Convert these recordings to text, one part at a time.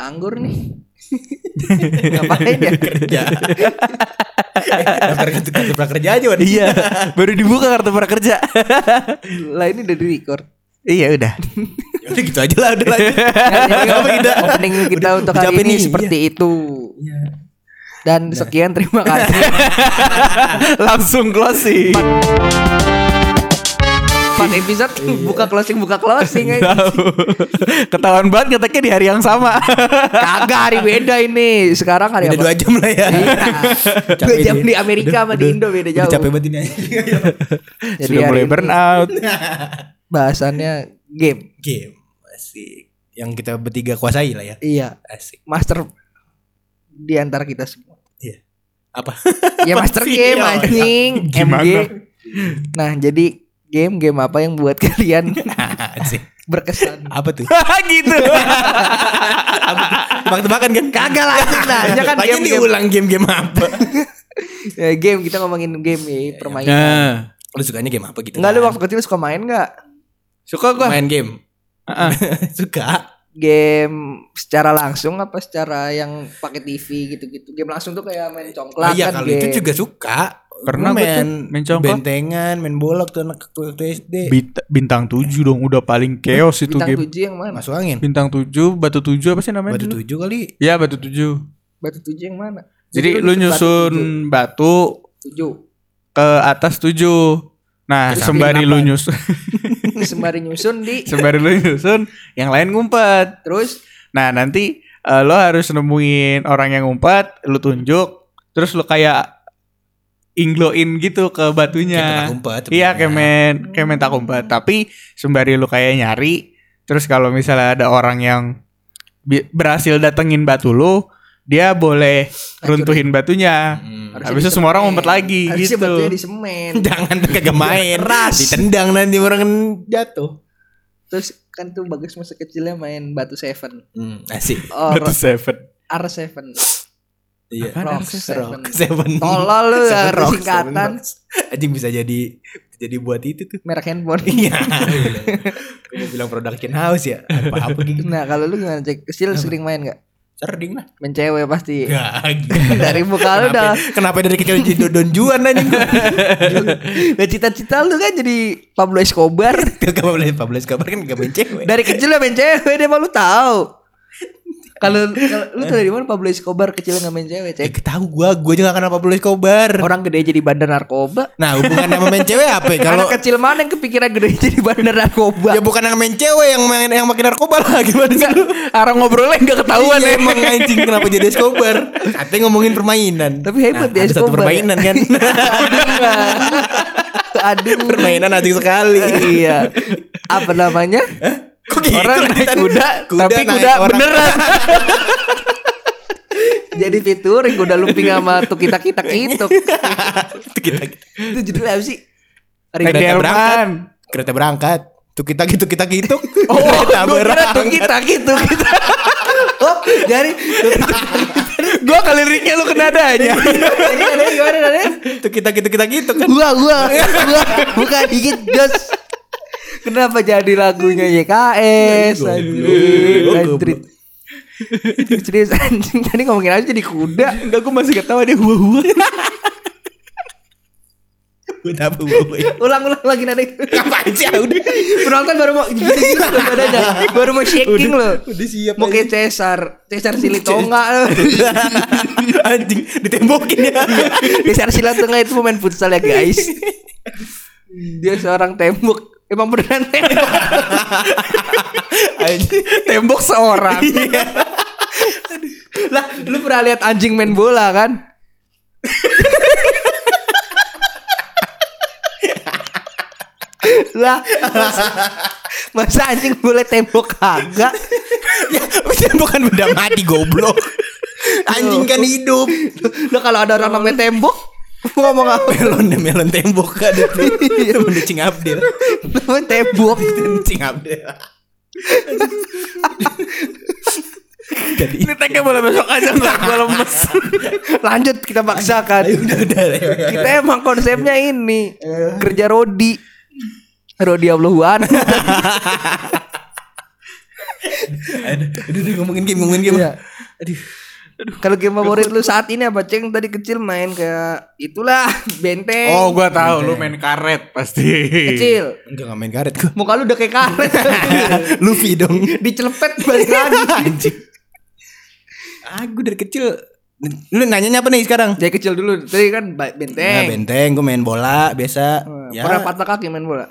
nganggur nih. Ngapain ya? Kerja. Daftar kartu kartu prakerja aja Wan. Iya, baru dibuka kartu prakerja. Lah ini udah di record. iya udah. Ya udah gitu aja lah udah lanjut. Apa kita? Opening kita Udah- untuk hari capek ini nih, seperti itu. Dan sekian terima kasih. Langsung closing. Empat episode buka closing buka closing aja. Tahu. Ketahuan banget ngeteknya di hari yang sama. Kagak hari beda ini. Sekarang hari Udah apa? dua jam lah ya. Iya. Dua jam di Amerika sama di Indo beda jauh. capek banget ini. Jadi Sudah hari mulai ini burn out. Bahasannya game. Game. Asik. Yang kita bertiga kuasai lah ya. Iya. Asik. Master di antara kita semua. Iya. Apa? Ya master game Oh, iya. anjing. Gimana? MG. Nah, jadi game game apa yang buat kalian berkesan? Apa tuh? gitu. Tebak-tebakan kan? Kagak lah nanya kan game, game. diulang game-game apa? Ya, game kita ngomongin game ya, permainan. Nah, Lu sukanya game apa gitu? Enggak lu kan? waktu kecil suka main enggak? suka gua. main game. Suka. Game secara langsung apa secara yang pakai TV gitu-gitu? Game langsung tuh kayak main congklak Oh, iya kan kalau game. itu juga suka. Pernah tuh main, main congklak. bentengan, main bola tuh anak waktu SD. Bit- bintang 7 dong udah paling chaos itu Bintang game. 7 yang mana? Masuk angin. Bintang 7, batu 7 apa sih namanya? Batu dulu? tujuh kali. Ya, batu 7. Batu 7 yang mana? Jadi lu nyusun batu 7. ke atas 7. Nah, Ke sembari lu nyusun Sembari nyusun di sembari lu nyusun, yang lain ngumpet. terus Nah, nanti eh, lo harus nemuin orang yang ngumpet, lu tunjuk, terus lu kayak ingloin gitu ke batunya. Iya, kayak kayak main tak umpet. Tapi sembari lu kayak nyari, terus kalau misalnya ada orang yang bi- berhasil datengin batu lu, dia boleh runtuhin batunya. Hmm. Habis itu semua orang ngumpet lagi Harusnya gitu. batunya di semen. Jangan kagak main. Keras. Ditendang nanti orang kan jatuh. Terus kan tuh bagus masa kecilnya main batu seven. Hmm, asik. Oh, Batu seven. R seven. Iya. Rock R7? seven. Rock Seven. Tolol lu Seven ada Rock, singkatan. Anjing bisa jadi jadi buat itu tuh. Merek handphone. Iya. Gue bilang production house ya. Apa apa gitu. Nah kalau lu gimana cek kecil sering main gak? Sering lah. Main cewek pasti. Gak gitu. Dari muka lu udah. Kenapa, dari kecil jadi don juan anjing? Nah cita-cita lu kan jadi Pablo Escobar. Gak boleh 15 kabar kan gak main cewek. Dari kecil lu main cewek dia malu tahu. Kalau lu tuh dari mana Pablo Escobar kecil nggak main cewek Eh, cek? tahu gua, gua juga gak kenal Pablo Escobar. Orang gede jadi bandar narkoba. Nah, hubungan sama main cewek apa? ya? Kalau Anak kecil mana yang kepikiran gede jadi bandar narkoba? ya bukan yang main cewek yang main yang makin narkoba lah gimana sih lu? Arah ngobrolnya nggak ketahuan Iya, ya. emang anjing kenapa jadi Escobar? Katanya ngomongin permainan. Tapi hebat ya ada satu Escobar. permainan kan. Aduh. permainan asing sekali. iya. Apa namanya? Kok gitu? Orang naik Kan kuda, tapi naik kuda orang- beneran. Jadi featuring udah lumping sama tuh kita kita itu. Kita Itu judulnya apa sih? Kereta berangkat. Kereta berangkat. Tuh kita gitu kita gitu. Oh, Kereta kira tuh berangkat. kita gitu kita. Oh, jadi Gua kali liriknya lu kena adanya. Jadi ada gimana ada? Tuh kita gitu kita gitu kan. Gua gua gua bukan dikit Jos. Kenapa jadi lagunya YKS? Goblok. Anjing, Goblok. anjing. Serius anjing tadi ngomongin aja jadi kuda. Enggak gua masih ketawa dia hua-hua. Udah apa gua ya? Ulang-ulang lagi nanti. Ngapain sih? Ah, Udah. Penonton baru mau gitu gitu loh badannya. Baru mau shaking loh. Udah siap. Mau kayak Cesar, Cesar Silitonga. Anjing ditembokin ya. Cesar Silitonga itu pemain futsal ya guys. Dia seorang tembok. Emang beneran tembok. Anjing. Tembok seorang. lah, lu pernah lihat anjing main bola kan? lah masa, masa anjing boleh tembok kagak Ya, bukan benda mati goblok. Anjing kan hidup. lah kalau ada orang namanya tembok mau ngomong apa Melon deh, melon tembok kan itu. Temen Cing Abdel. namanya tembok Cing Abdel. Jadi Ini tagnya boleh besok aja nggak gua lemes. lanjut kita paksakan udah udah. kita emang konsepnya ini kerja Rodi Rodi Abluhuan Aduh, aduh, ngomongin game, ngomongin game. Iya. Aduh. Kalau game favorit lu saat ini apa? Ceng tadi kecil main kayak itulah benteng. Oh, gua tahu lu main karet pasti. kecil. Enggak enggak main karet gua. Muka lu udah kayak karet. Luffy dong. Dicelepet balik lagi. Anjing. Aku dari kecil Lu nanyanya apa nih sekarang? Dari kecil dulu. Tadi kan ba- Nah, benteng. benteng, gue main bola biasa. ya, Pernah patah kaki main bola?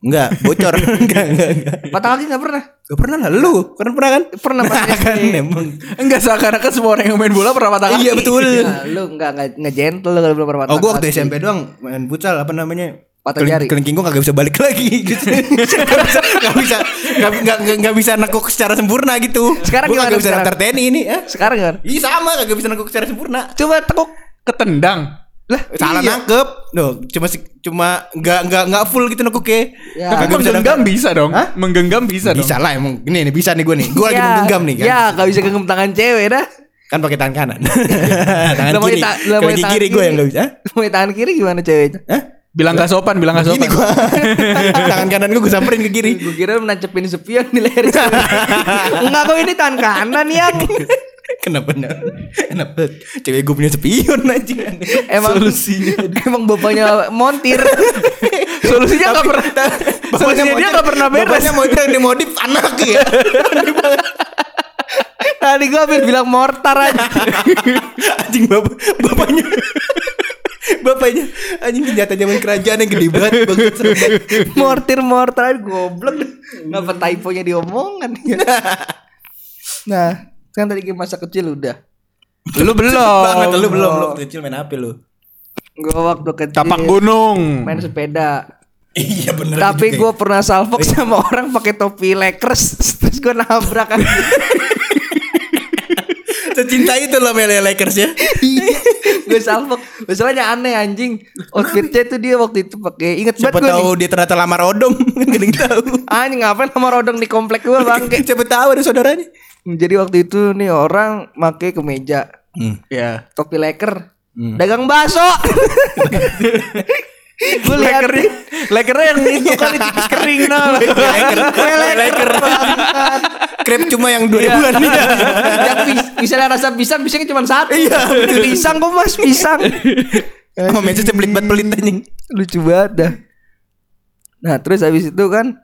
Enggak, bocor. enggak, enggak, enggak. Patah kaki nggak pernah? Gak pernah lah lu, kan pernah kan? Pernah pas kan emang. Enggak seakan-akan semua orang yang main bola pernah patah kaki. Iya betul. Nah, lu nggak nggak nggak gentle lu kalau belum pernah patah Oh, gua waktu kaki. SMP doang main futsal apa namanya? Patah jari. Kelingking gua kagak bisa balik lagi gitu. Gak bisa gak bisa gak, gak, gak, gak bisa nekuk secara sempurna gitu. Sekarang gua gimana kagak bisa daftar TNI ini, ya. Sekarang kan? Iya sama kagak bisa nekuk secara sempurna. Coba tekuk. Ketendang. Lah, Salah iya. nangkep. Duh, cuma cuma enggak enggak enggak full gitu nekuknya. Ya. Tapi bisa menggenggam bisa dong. Hah? Menggenggam bisa, dong. Bisa lah emang. Ini nih bisa nih gua nih. Gua lagi Ya, menggenggam nih kan. Ya, gak bisa genggam tangan cewek dah. Kan pakai tangan kanan. tangan kiri. mau Kaki tangan kiri gua yang enggak bisa. Mau tangan kiri gimana ceweknya? Hah? Bilang gak sopan, bilang gak sopan. gua. tangan kanan gua gua samperin ke kiri. Gue kira menancepin di leher. Enggak kok ini tangan kanan ya. Kenapa Kenapa cewek gue punya spion anjing Emang solusinya emang bapaknya montir. Solusinya gak pernah. Solusinya dia gak pernah beres. Bapaknya mau yang dimodif anak ya Tadi gue hampir bilang mortar aja. Anjing bapak Bapaknya Bapaknya Anjing senjata zaman kerajaan yang gede banget banget. Mortir mortar aja goblok. Ngapa typonya diomongan ya? Nah, kan tadi game masa kecil udah. Lu belum. Banget lu belum Lu kecil main apa lu Gue waktu kecil Tapak gunung. main sepeda. Iya bener Tapi juga. gue pernah salfok sama orang pakai topi Lakers terus gue nabrak kan. Secinta itu loh Mele Lakers ya gue salfok. Masalahnya aneh anjing. Outfitnya tuh dia waktu itu pakai inget Siapa banget gue tahu dia ternyata lamar odom Kan gak yang tahu Anjing ngapain sama rodong di komplek gue bangke. Siapa tahu ada saudaranya Jadi waktu itu nih orang pakai kemeja, Hmm. Ya. topi leker, dagang bakso. gue lihat Lekernya, lekernya yang itu kan itu kering nah. Leker. Krep cuma yang dua ribuan nih Yang misalnya rasa pisang, pisangnya cuma satu. Iya, pisang kok mas pisang. Sama message pelit banget pelit anjing Lucu banget dah. Nah terus habis itu kan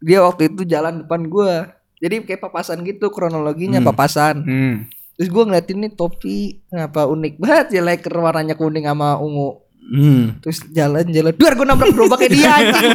dia waktu itu jalan depan gua. Jadi kayak papasan gitu kronologinya papasan. Hmm. Terus gua ngeliatin nih topi ngapa unik banget ya leker warnanya kuning sama ungu. Hmm. Terus jalan-jalan, duar gue nabrak gerobaknya dia anjing.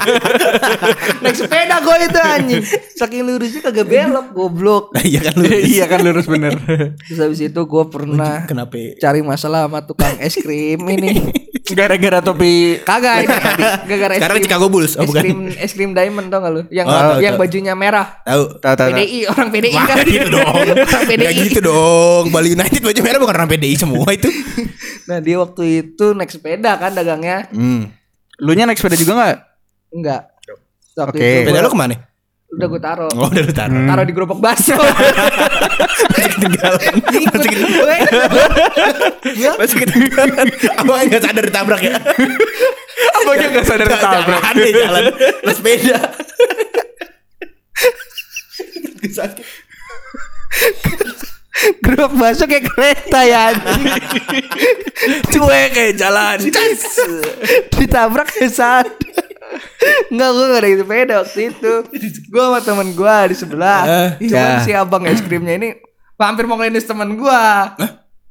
Naik sepeda gue itu anjing. Saking lurusnya kagak belok, goblok. Nah, iya kan lu. iya kan lurus bener. Terus habis itu gue pernah Kenapa? cari masalah sama tukang es krim ini. Gara-gara topi Kagak ini gara-gara es Sekarang krim. Chicago Bulls, oh, es bukan. krim es krim diamond tau gak lu? Yang Oh, tahu, yang tahu. bajunya merah. Tahu. Tahu tahu. PDI orang PDI Wah, kan. gitu dong. Orang PDI. Gak gitu dong. Bali United baju merah bukan orang PDI semua itu. Nah, dia waktu itu naik sepeda kan dagangnya. Hmm. Lu nya naik sepeda juga gak? Enggak. Oke. itu Sepeda lo ke mana? Udah gue taruh. Oh, udah lu taruh. Taruh di gerobak bakso. Ketinggalan. Masih ketinggalan. Masih ketinggalan. Abang gak sadar ditabrak ya. Abangnya gak sadar ketabrak. Aneh jalan. Lo sepeda. Gerobak bakso kayak kereta ya. Cuek kayak jalan. Ditabrak ke sana. Enggak gue gak ada sepeda waktu itu. Gue sama temen gue di sebelah. Eh, Cuman si abang es krimnya ini Hampir mau ngelindes temen gue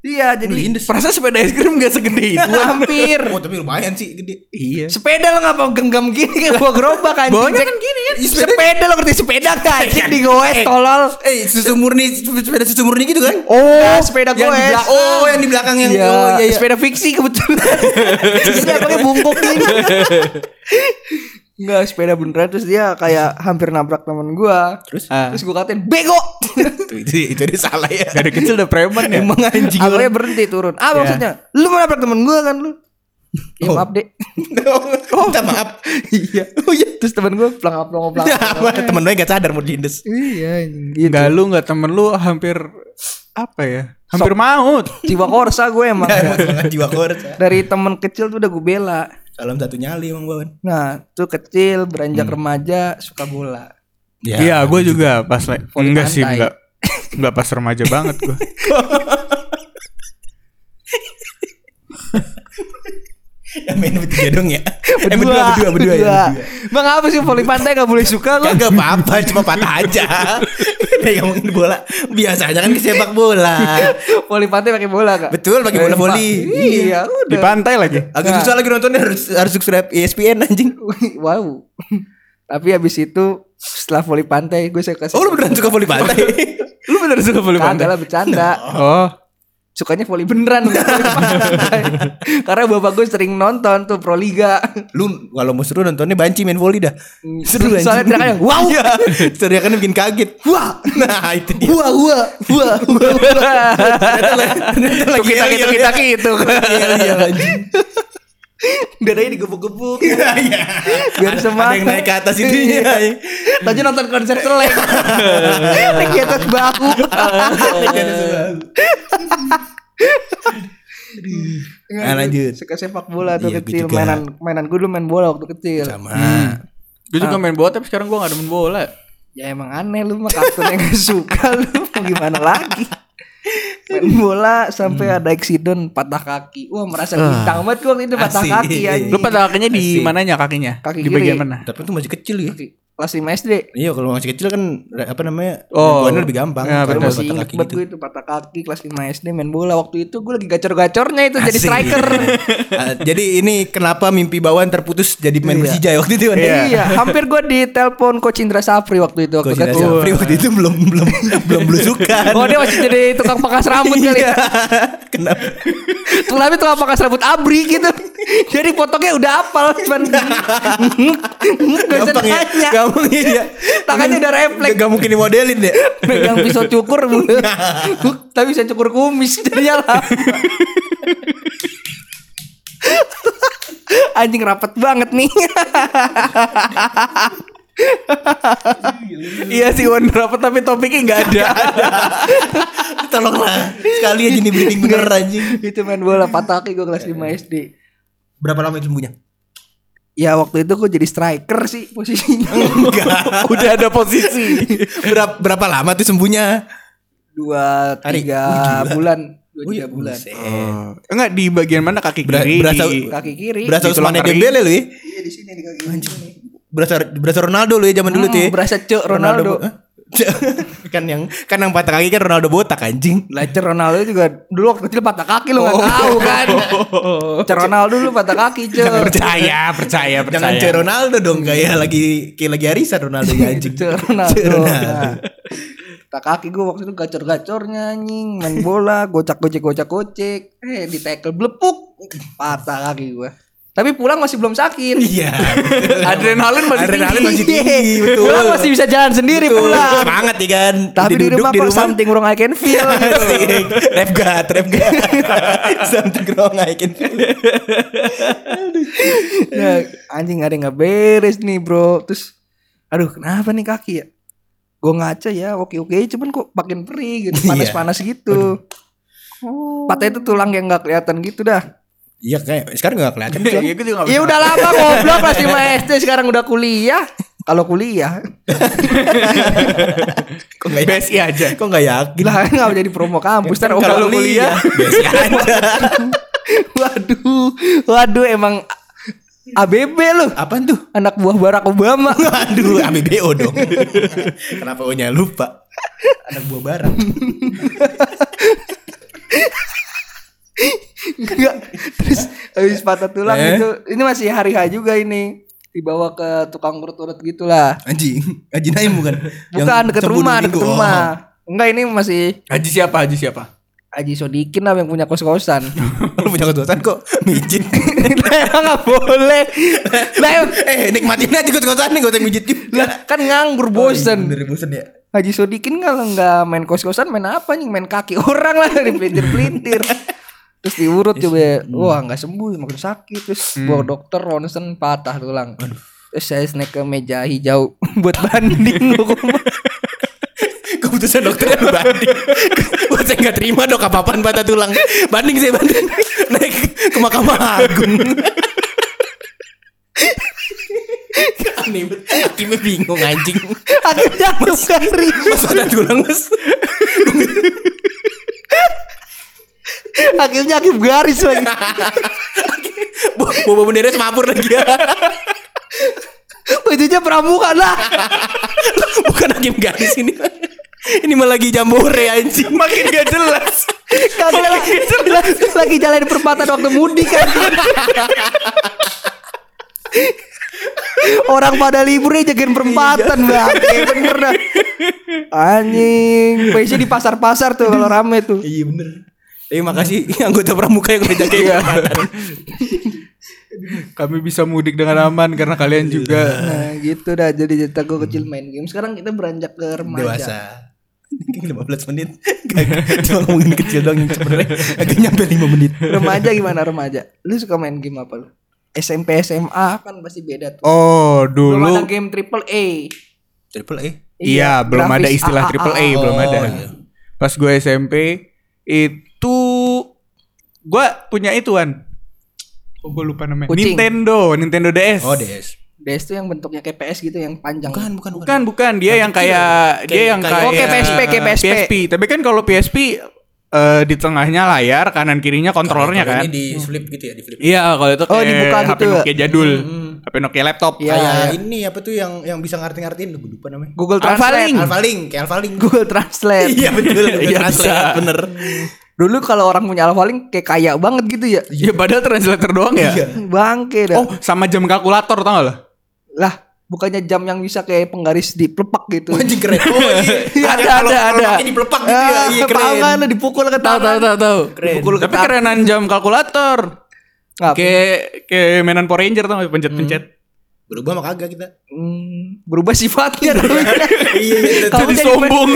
Iya jadi Perasaan sepeda es krim gak segede itu. Hampir Oh, tapi lumayan sih gede. iya. Sepeda lo gak mau genggam gini Kayak gua gerobak Bawahnya Cek- kan gini kan. Sepeda lo ngerti sepeda kan Anjing digoes tolol Eh, susu murni sepeda susu murni gitu kan? Oh sepeda yang di goes belakang. Oh, yang di belakang yang Iya, oh iya iya. sepeda fiksi kebetulan. Jadi pakai bungkuk gini. Enggak, sepeda beneran terus dia kayak hampir nabrak temen gua. Terus? Ah. Terus gua katain, "Bego!" itu itu, itu dia salah ya. Dari kecil udah preman ya. Emang anjing. Akhirnya berhenti turun. Ah, maksudnya, lu mau nabrak temen gua kan lu? Ya Oh. maaf, Dek. oh, minta maaf. Iya. Oh iya. Terus temen gua pelangap pelangap Apa temen lo yang gak sadar mau diindes. Iya, gitu. Enggak lu enggak temen lu hampir apa ya? Hampir maut. Jiwa korsa gue emang. Ya, jiwa korsa. Dari temen kecil tuh udah gue bela. Salam satu nyali emang Bawan. Nah, tuh kecil beranjak remaja suka bola. Ya, Iya, gue juga pas Voli enggak sih enggak enggak pas remaja banget gue. Ya main bertiga dong ya. Eh berdua, berdua, berdua, ya. Berdua. Bang apa sih voli pantai gak boleh suka lu? Kagak apa-apa, cuma patah aja. Kayak ngomongin bola. Biasanya kan ke sepak bola. voli pantai pakai bola kak? Betul, pakai bola voli. Iya, Di udah. pantai lagi. Agak susah lagi nontonnya harus harus subscribe ESPN anjing. wow. Tapi habis itu setelah voli pantai gue saya kasih. Oh lu beneran suka voli pantai? Lu bener suka voli Kagak lah bercanda. Oh, Sukanya voli beneran. Karena bapak gue sering nonton tuh Pro Liga. lu kalau mau seru nontonnya banci main voli dah. Seru anjing. Soalnya teriakannya, wow. Iya. Teriakannya bikin kaget. Wah. Nah, itu dia. Wah, wah, wah, wah. Ternyata lagi kita kita ya. kita gitu. Iya, iya. Dadanya digebuk-gebuk. Iya, iya. Biar Ada- semangat. Ada yang naik ke atas itu ya. Tadi nonton konser selek. Lagi atas bahu. Nah, lanjut. Suka sepak bola tuh Iya, kecil. Mainan mainan gue dulu main bola waktu kecil. Sama. gue juga main bola tapi sekarang gue gak demen bola. Ya emang aneh lu mah kartun yang gak suka lu mau gimana lagi. Main bola sampai ada accident patah kaki. Wah merasa bintang banget gua waktu itu patah Asik. kaki anjing. Lu pada kakinya di mananya kakinya? Kaki di kiri. bagian mana? Tapi itu masih kecil ya. Kaki- Kelas 5 SD. Iya kalau masih kecil kan apa namanya? Oh. lebih gampang. Ya, Kalau masih patah kaki gitu. gue itu patah kaki kelas 5 SD main bola waktu itu gue lagi gacor-gacornya itu jadi Asik. striker. Ah, jadi ini kenapa mimpi bawaan terputus jadi main Iya. Persija waktu itu kan? Iya, hampir gue ditelepon coach Indra Sapri waktu itu waktu Coach Indra waktu itu belum belum belum belusukan. Oh dia masih jadi tukang pangkas rambut kali Iya. ya. Kenapa? Tuh tapi tukang pangkas rambut abri gitu. Jadi potongnya udah apal cuman Gak Gampang ya. Gampang ya. Tangannya udah refleks. Gak mungkin dimodelin deh. Megang pisau cukur Tapi bisa cukur kumis Jadinya lah Anjing rapet banget nih Iya sih Wonder apa tapi topiknya nggak ada. Tolonglah sekali aja nih briefing bener anjing. Itu main bola patah kaki gue kelas 5 SD Berapa lama itu sembuhnya? Ya waktu itu gue jadi striker sih posisinya Enggak. Udah ada posisi. berapa berapa lama tuh sembuhnya? Dua Hari. tiga gila. bulan Dua tiga bulan buset. Enggak di bagian mana kaki Ber- kiri? berasa- di- Kaki kiri Berasa Usmane. Dembele lu ya? Iya di sini di kaki kiri Berasa berasa Ronaldo lu ya zaman dulu tuh ya. Hmm, Berasa cek Ronaldo Hah? kan yang kan yang patah kaki kan Ronaldo botak anjing. Lacer Ronaldo juga dulu waktu kecil patah kaki lu nggak tahu kan. Cer Ronaldo dulu patah kaki cer. percaya, percaya, percaya. Jangan cek Ronaldo dong kayak lagi kayak lagi arisan Ronaldo ya anjing. Cer Ronaldo. Cek Ronaldo. Nah, patah kaki gue waktu itu gacor-gacornya anjing main bola gocak gocek gocak gocek eh di tackle blepuk patah kaki gue. Tapi pulang masih belum sakit. Iya. Adrenalin masih Adrenalin tinggi. masih tinggi betul. Pulang masih bisa jalan sendiri Betul. pulang. Semangat ya kan. Tapi di rumah, kok something wrong I can feel gitu. Rap god, rap god. Something wrong I can feel. ya, anjing ada nggak beres nih bro terus aduh kenapa nih kaki ya gue ngaca ya oke oke cuman kok makin perih gitu Iya. panas panas gitu patah itu tulang yang nggak kelihatan gitu dah Iya kayak sekarang gak kelihatan. Iya, gue juga nggak ya bisa. udah lama goblok kelas 5 SD sekarang udah kuliah kalau kuliah Kok gak BSI aja. Kok gak yakin? lah nggak jadi promo kampus ntar Kan kalau kuliah Biasa aja. waduh waduh emang ABB lu Apaan tuh? anak buah Barack Obama Aduh, ABBO dong. Kenapa O-nya lupa? Anak buah barang. Enggak. Terus habis patah tulang Eh? itu ini masih hari H juga ini. Dibawa ke tukang urut-urut gitulah. Anjing, Haji Naim bukan? Bukan deket rumah, dua deket minggu. rumah. Enggak ini masih Haji siapa? Haji siapa? Haji Sodikin lah yang punya kos-kosan. Oh, lu punya kosan kok mijit. Lah enggak boleh. Lah eh, nikmatin aja kosan nih, gak usah mijit juga. lah, kan nganggur bosen. Dari bosen ya. Haji Sodikin kalau nggak main kos-kosan main apa nih? Main kaki orang lah dipelintir-pelintir. Terus diurut coba, wah nggak sembuh, makin sakit. Terus bawa dokter ronsen patah tulang. Terus saya naik ke meja hijau buat banding hukuman. Keputusan dokternya lu banding. Buat saya gak terima dok apa-apaan patah tulang. Banding saya banding. Naik ke Mahkamah Agung. Aneh banget. Hakimnya bingung anjing. Akhirnya aku garis. Mas ada tulang mas. Akhirnya hakim garis lagi. Bawa bendera semapur lagi ya. Bajunya pramuka lah. Bukan hakim garis ini. Ini malah lagi jambore anjing. Makin gak jelas. Kagak lagi, lagi jalan perempatan waktu mudik kan. Orang pada liburnya jagain perempatan bang Bener dah Anjing Biasanya di pasar-pasar tuh kalau rame tuh Iya bener. Tapi makasih. Anggota pramuka yang udah jagain perempatan. Kami bisa mudik dengan aman karena kalian juga. Nah gitu dah. Jadi cerita gue kecil main game. Sekarang kita beranjak ke remaja. Dewasa. 15 menit. Cuma ngomongin kecil doang yang sebenarnya. Agak nyampe 5 menit. Remaja gimana remaja? Lu suka main game apa lu? SMP SMA kan pasti beda tuh. Oh, Belum ada dulu game triple A. Triple E Iya, belum ada istilah AAA. triple A, belum Oh, ada. iya. Pas gue SMP itu gue punya ituan. Oh, gue lupa namanya. Kucing. Nintendo, Nintendo DS. Oh DS DS tuh yang bentuknya kayak PS gitu yang panjang Bukan bukan bukan Bukan, bukan. Dia yang kayak dia yang kayak Oh, kayak PSP, kayak PSP. Tapi kan kalau PSP eh, di tengahnya layar, kanan kirinya kontrolernya kan. Ini di flip gitu ya di flip Iya, kalau itu Oh, kayak dibuka HP gitu. Nokia jadul. HP Nokia laptop. Iya. Kayak ini apa tuh yang yang bisa ngerti-ngertiin gue lupa namanya Google Alpha Translate Link. Alpha Link kayak Alpha Link Google Translate Iya betul Google Iya, Translate bisa. bener Dulu kalau orang punya Alpha Link kayak kaya banget gitu ya Ya padahal translator doang ya. Iya. Bangke dah Oh, sama jam kalkulator tau gak lo? Lah bukannya jam yang bisa kayak penggaris di pelepak gitu Anjing keren Oh iya Iya, ada, Kalau- ada, kalau ada. pakai di pelepak gitu ya Iya keren kan dipukul ke Tahu tahu tangan tahu tahu. Keren. Dipukul Tapi tangan. kerenan jam kalkulator. Kayak kayak mainan Power Ranger tau gak pencet-pencet. Berubah mah kagak kita. Hmm, berubah sifatnya. Dong. Iya iya Kamu Jadi jadi sombong.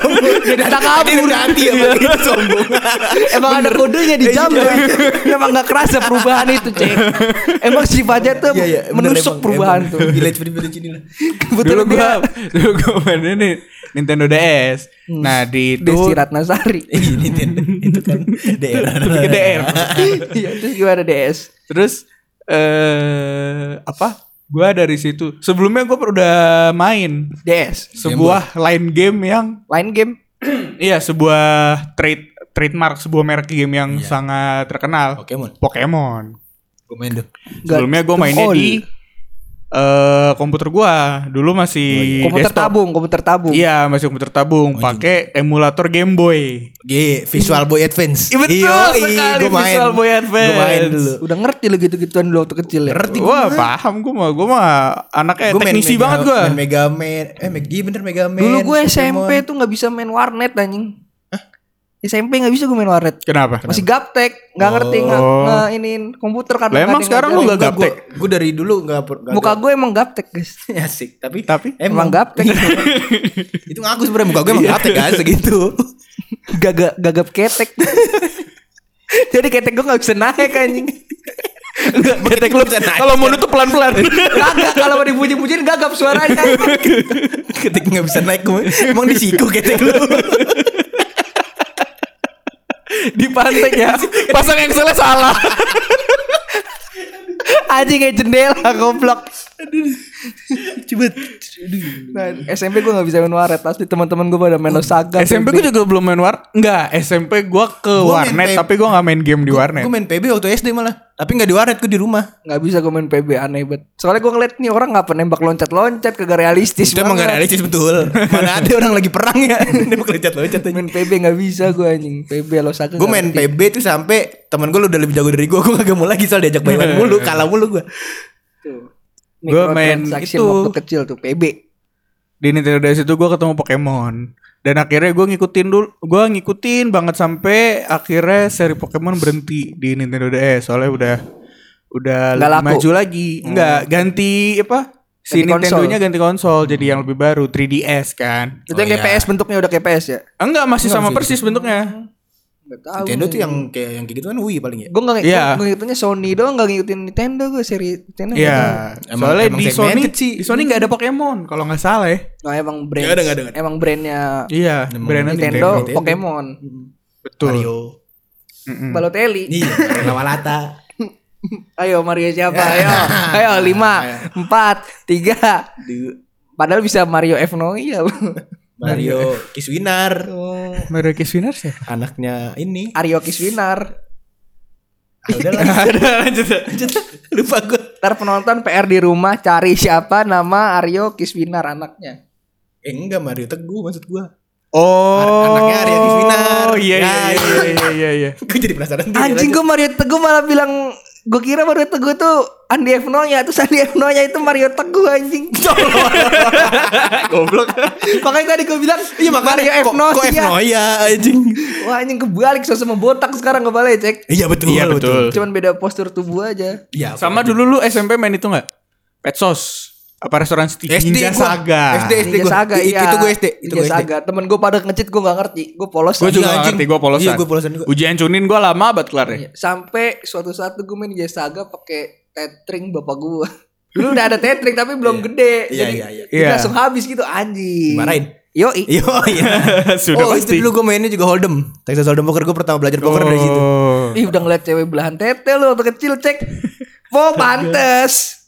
Tadi kabur. udah hati ya sombong. Emang ada kodenya di jam Iya. Emang gak kerasa perubahan itu cek. Emang sifatnya tuh Iya iya. Menusuk perubahan tuh. Village village ini lah. Dulu gua dulu gua main ini Nintendo DS. Nah, di itu Desi Ratnasari. Iya Nintendo. Itu kan daerah ke DR. Iya terus gimana DS Terus eh apa? Gua dari situ. Sebelumnya gua udah main DS sebuah line game yang Lain game? Iya sebuah trade trademark sebuah merek game yang sangat terkenal. Pokemon. Pokemon. Gue main tuh Sebelumnya gue mainnya di eh komputer gua. Dulu masih Komputer desktop. tabung Komputer tabung Iya, masih komputer tabung, pakai emulator Game Boy. G Visual Boy Advance Iya, betul sekali, gue main Visual Boy Advance. Gue main dulu Udah ngerti lo gitu-gituan dulu waktu kecil ya Ngerti Wah, paham gue mah. Gue mah anaknya Gua main teknisi Mega- banget gue. Main Mega Man Eh Meg- iya bener Mega Man Dulu gue Pokemon. SMP tuh gak bisa main warnet anjing SMP gak bisa gue main warnet Kenapa? Masih gaptek Gak ngerti nggak Oh. nggak iniin komputer nggak emang sekarang lu nggak gaptek? Gue dari dulu gak, per- gak Muka gue emang gaptek guys. Asik Tapi Tapi? Emang gaptek. Itu ngaku sebenernya Muka gue emang gaptek kan Segitu. Gagap gagap ketek. Jadi ketek gue gak bisa naik anjing. Ketek lu kalau mau nutup pelan-pelan. Gagap kalau mau dipuji-pujiin gagap suaranya. Ketika gak bisa naik gue Emang di siku ketek lu Dipantek ya. Pasang yang salah. Anjing kayak jendela goblok Coba Nah, SMP gue gak bisa main warnet Pasti teman-teman gue pada main Saga SMP gue juga belum main war. Enggak, SMP gue ke Gua warnet tapi gue nggak main game di warnet. Gue main PB waktu SD malah Tapi gak di warnet gue di rumah. Gak bisa gue main PB aneh banget Soalnya gue ngeliat nih orang gak nembak loncat-loncat Kagak realistis Itu emang gak realistis betul. Mana ada orang lagi perang ya? Nembak loncat-loncat aja. Main PB gak bisa gue anjing. PB lo Saga Gue main ngerti. PB tuh sampai temen gue udah lebih jago dari gue Gue gak mau lagi soal diajak main mulu Kalah mulu gue Tuh. Gua main itu. waktu kecil tuh PB di Nintendo DS itu gue ketemu Pokemon. Dan akhirnya gue ngikutin dulu gue ngikutin banget sampai akhirnya seri Pokemon berhenti di Nintendo DS soalnya udah udah Nggak lebih laku. maju lagi. Enggak ganti apa? Si Ganti Nintendo-nya ganti konsol jadi yang lebih baru 3DS kan. Itu yang kayak iya. PS bentuknya udah kayak PS ya? Enggak masih sama persis bentuknya Gak Nintendo tuh yang kayak yang kayak gitu kan Wii paling ya Gue gak Iya. ngikutinnya Sony doang Gak ngikutin Nintendo gue seri Nintendo nggak. Iya, Emang- soalnya emang di Sony sih. di Sony nggak ada Pokemon kalau nggak salah ya. Nah emang brand Nggak ada, nggak ada, nggak ada. Emang brandnya Iya, brandnya Nintendo, Nintendo. Pokemon Betul. Mario Mm-mm. Balotelli Iya Lawalata Ayo Mario siapa? Ayo. Ayo lima, empat, tiga. Padahal bisa Mario F Noia. Mario Kiswinar Oh. Mario Kiswinar sih. anaknya ini Aryo Kiswinar. ah, udahlah Ada lanjut. lanjut lupa gue Ntar penonton PR di rumah cari siapa nama Aryo Kiswinar anaknya. eh enggak Mario Teguh maksud gue Oh. Anaknya Arya Kiswinar. Oh iya iya Ya, iya iya iya. iya. gue jadi penasaran Anjing gue Mario Teguh malah bilang gue kira Mario Teguh tuh Andi F Nonya terus Andi F Nonya itu Mario Teguh anjing. Goblok. Makanya tadi gue bilang iya makanya Mario F kok, kok F Nonya. Noya anjing Wah anjing kebalik sosok membotak sekarang gak boleh cek. iya betul Iya betul. Cuman beda postur tubuh aja. iya Sama dulu lu SMP main itu enggak? Petsos. Apa restoran City SD Ninja gua. Saga. SD. Ninja gua. Saga I- iya. itu gue SD, itu Ninja gue SD. Saga. Temen gue pada ngecit gue gak ngerti. Gue polos. Gue juga Iya, gak anjing. ngerti, gue polosan. Iya, gua polosan juga. Ujian cunin gue lama banget kelar ya. Iya. Sampai suatu saat gue main Ninja Saga pakai tethering bapak gue. Dulu udah ada tethering tapi belum gede. Iya, Jadi, iya, iya. Iya. langsung habis gitu anjing. Marahin? Yo Iya, iya. Sudah oh, pasti. itu dulu gue mainnya juga Hold'em. Texas Hold'em poker gue pertama belajar poker dari situ. Oh. Ih udah ngeliat cewek belahan tete lu waktu kecil cek. Oh pantes.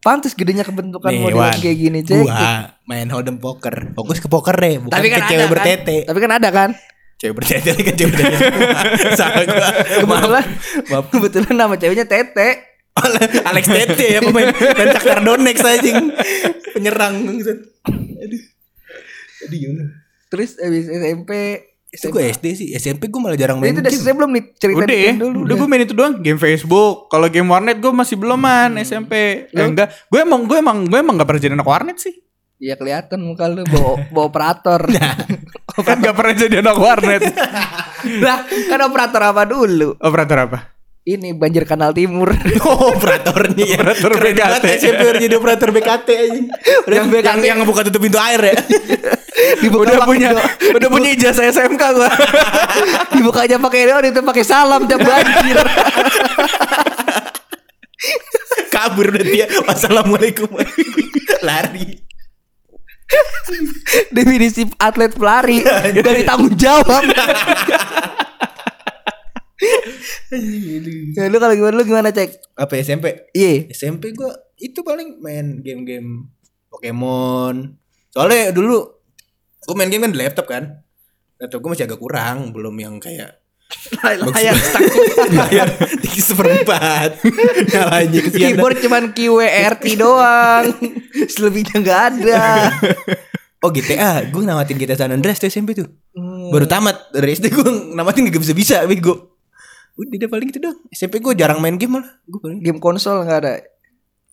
Pantes gedenya kebentukan Nih, model kayak gini cek. Gua main Hold'em poker. Fokus ke poker deh, bukan Tapi kan ke ada cewek kan? bertete. Tapi kan ada kan. Cewek bertete lagi kan cewek bertete. Salah gua. Kebetulan, Maaf. kebetulan nama ceweknya Tete. Alex Tete ya pemain Shakhtar Donetsk anjing. Penyerang gitu. Aduh. Aduh gimana? Terus abis SMP Itu gue SD sih. SMP gue malah jarang Nah, main itu udah game. selesai belum nih cerita Udah di ya, game dulu. udah gue main itu doang. Game Facebook. Kalau game warnet gue masih belum man SMP. Eh, enggak, gue emang gue emang gue emang gak pernah jadi anak warnet sih. Iya kelihatan muka lu bawa, bawa operator. kan gak pernah jadi anak warnet. lah kan operator apa dulu? Operator apa? Ini banjir kanal timur. Oh, operatornya ya. Operator Keren BKT. SMP udah jadi operator BKT anjing. yang, BKT. yang, yang ngebuka tutup pintu air ya. Dibuka udah punya do- udah punya ijazah SMK gue. dibuka aja pakai doang itu pakai salam tiap banjir. Kabur udah dia. Wassalamualaikum. Lari. Definisi atlet pelari dari tanggung jawab. Ya, lu kalau gimana lu gimana cek? Apa SMP? Iya. SMP gue itu paling main game-game Pokemon. Soalnya dulu gue main game kan di laptop kan. Laptop gue masih agak kurang, belum yang kayak Layar layar tiga seperempat. Nyalanya kesian. keyboard cuman QWERT doang. Selebihnya nggak ada. Oh GTA, gue namatin GTA San Andreas tuh SMP tuh. Hmm. Baru tamat dari SD gue namatin gak bisa bisa, bego. Udah deh paling itu dong. SMP gue jarang main game malah. Gue paling Game konsol nggak ada.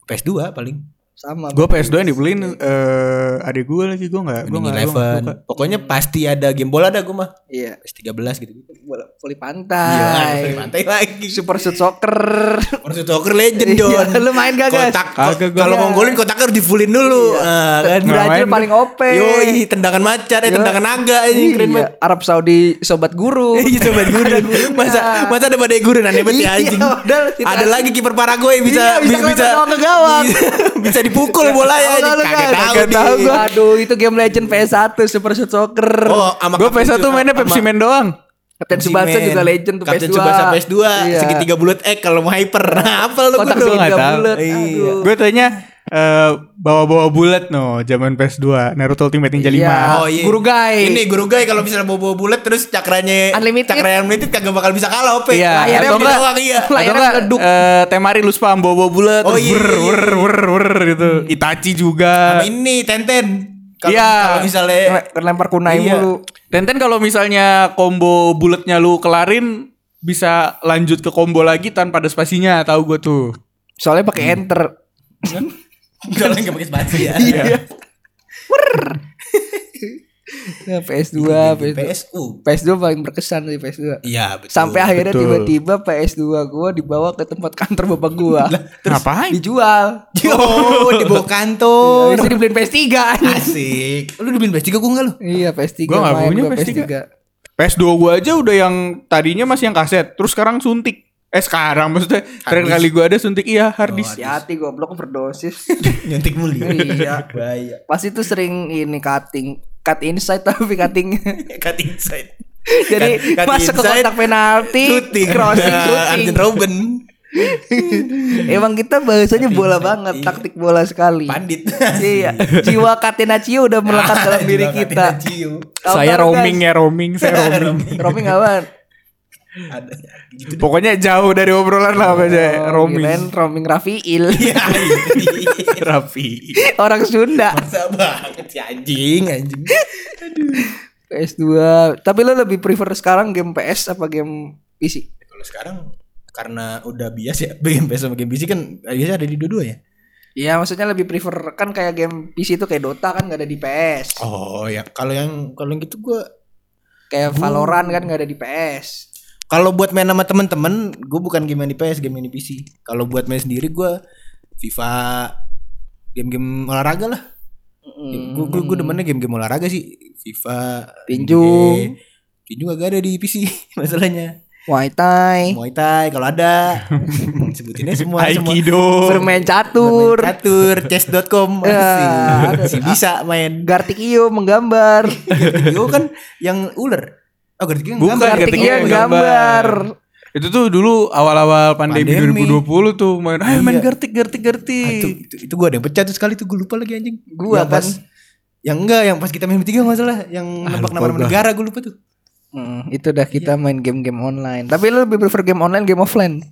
PS2 paling. Sama. gue PS2 yang dibeliin eh adik gue lagi gue nggak gue nggak. Pokoknya pasti ada game bola dah gue mah. Iya. PS13 gitu. Bola voli Iya, pantai. pantai lagi. Super Shoot Soccer. Harus soccer legend Iya, Don. lu main gak, guys? Kotak. Kalau mau golin kotaknya harus di fullin dulu. Ah, kan. Brazil paling OP. Yoi, tendangan macan, eh tendangan naga ini keren banget. Iya, Arab Saudi sobat guru. Iya sobat guru. masa masa ada badai guru aneh banget ya Iya, anjing. Ada lagi kiper Paraguay bisa Iya, bisa, bisa dipukul bola ya. Lu, Kagak kan? tahu Kagak tahu gua. Aduh, itu game legend PS1 Super Shoot Soccer. Oh, sama gue Kapten PS1 Su- mainnya Pepsi Man doang Kapten Subasa juga legend tuh Kapten PS2. Subasa PS2 Iya. segitiga bulat X kalau mau hyper. Nah, apa lu Kotak gua Gua nggak segitiga tahu. bulat. Iya. Aduh. gue tanya eh bawa-bawa bulat no zaman PS2 Naruto Ultimate Ninja 5 Iya. Oh iya. Guru Gai. Ini guru Gai kalau misalnya bawa-bawa bulat terus cakranya Unlimited. Cakranya unlimited kagak bakal bisa kalah OP. Iya, Layarnya atau enggak- doang iya. Atau Layarnya enggak meleduk. eh, Temari lu spam bawa-bawa bulat Oh, iya, wer, iya. wer, wer, gitu Itachi juga Sama ini Tenten. Kalau Iya. kalau misalnya Terlempar kunai Iya. mulu. Tenten kalau misalnya combo bulatnya lu kelarin bisa lanjut ke combo lagi tanpa ada spasinya tahu gue tuh Soalnya pakai enter. kalau nggak pakai spasi ya. Iya. Ya, PS2, PS2. PSU. PS2 paling berkesan dari PS2. Iya, betul. Sampai akhirnya tiba-tiba PS2 gua dibawa ke tempat kantor bapak gua. ngapain Dijual. Oh, di bawah kantor. Itu dibeliin PS3. Asik. Lu dibeliin PS3 gue enggak lu? iya, PS3 Gua nggak main punya gua PS3. PS3. PS2 gue aja udah yang tadinya masih yang kaset terus sekarang suntik eh sekarang maksudnya terakhir kali gue ada suntik iya harddisk Hati-hati goblok overdosis. Nyuntik mulu. Iya. Bahaya. Pas itu sering ini cutting, cut inside tapi cutting. Cut inside. Jadi Cut- cut masuk ke inside, kotak penalti, Shooting. crossing, Nah, shooting. Arjen Robben. Emang kita bahasanya bola banget, Iya. taktik bola sekali. Pandit. Iya, jiwa Catenaccio udah melekat dalam diri kita. Saya roaming guys? ya roaming, saya roaming. Roaming apaan? Ada gitu. Pokoknya jauh dari obrolan lah apa aja. Oh, roaming. kirain roaming Rafiil. Iya. Rapi. Orang Sunda. Masa banget si anjing anjing. PS2. Tapi lo lebih prefer sekarang game PS apa game PC? Kalau sekarang karena udah biasa ya game PS sama game PC kan biasa ada di dua-dua ya. Iya, maksudnya lebih prefer kan kayak game PC itu kayak Dota kan gak ada di PS. Oh ya kalau yang kalau yang gitu gua Kayak Valorant kan gak ada di PS. Kalau buat main sama temen-temen gue bukan game yang di PS game yang di PC. Kalau buat main sendiri gua FIFA game-game olahraga lah. Gue gue gue demennya game-game olahraga sih. FIFA, Tinju. NBA. Tinju gak ada di PC masalahnya. Muay Thai, Muay Thai kalau ada. Sebutinnya semua semua. Aikido. bermain catur, Catur, chess.com Ya, masih, ada. masih bisa main. Gartikio menggambar, Itu kan yang ular. Oh, Gartikio yang Bukan, gambar. Yang menggambar. Itu tuh dulu awal-awal pandemi, Pandemi. 2020 tuh main, ayo main Iya. gertik gertik Ah, itu, gertik. itu, itu gue ada yang pecah tuh sekali tuh gue lupa lagi anjing. Gua yang pas yang enggak yang pas kita main bertiga masalah yang nebak lupa nama gua. negara gue lupa tuh. Hmm, itu dah kita main game-game online. Tapi lu lebih prefer game online, game offline?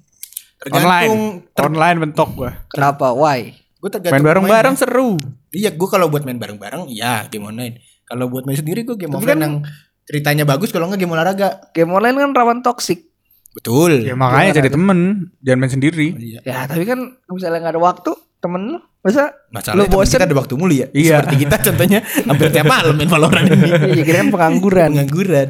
Online. Online bentok gua. Kenapa? Why? Gue tergantung Main bareng-bareng seru. Iya, gue kalau buat main bareng-bareng, ya game online. Kalau buat main sendiri gue game Tapi offline kan- yang ceritanya bagus. Kalau enggak game olahraga. Game online kan rawan toxic. Betul. Ya makanya jadi temen, jangan main sendiri. Iya. Ya, tapi kan misalnya nggak ada waktu, temen lu masa Masalahnya Lu bosen? kita ada waktu mulu ya. Iya. Seperti kita contohnya hampir tiap malam main Valorant ini. Iya, kira kan pengangguran. Pengangguran.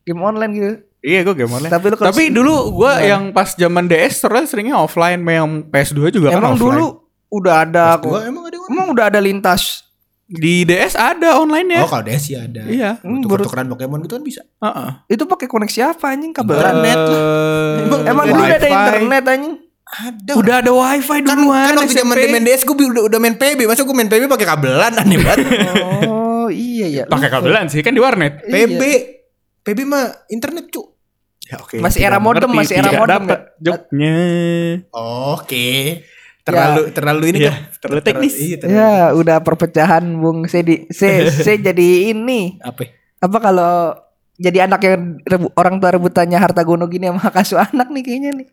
game online gitu. Iya gue game online. Tapi lu Tapi dulu gue yang pas zaman DS seringnya seringnya offline, main yang PS2 juga kan Emang offline. dulu udah ada Gua emang ada yang Emang udah ada lintas. Di DS ada online ya. Oh, kalau DS sih ada. Iya. Hmm, Untuk baru- tukeran Pokemon gitu kan bisa. Heeh. Itu pakai koneksi apa anjing? Kabel Internet lah. Eh, Emang- Emang dulu udah ada wifi. internet anjing. Ada. Udah ada wifi kan, duluan. kan waktu zaman main DS gue udah, udah main PB. Masa gue main PB pakai kabelan aneh banget. Oh, iya ya. pakai kabelan sih kan di warnet. Iya. PB. PB mah internet, cu. Ya oke. Masih era modem, masih era modem dapat ya? joknya. Oke. Terlalu terlalu ini Iya, kan. terlalu teknis. Iya, terlalu. Ya, udah perpecahan Bung saya di saya, saya jadi ini. Apa? Apa kalau jadi anak yang rebu- orang tua rebutannya harta gono gini sama hak asuh anak nih kayaknya nih.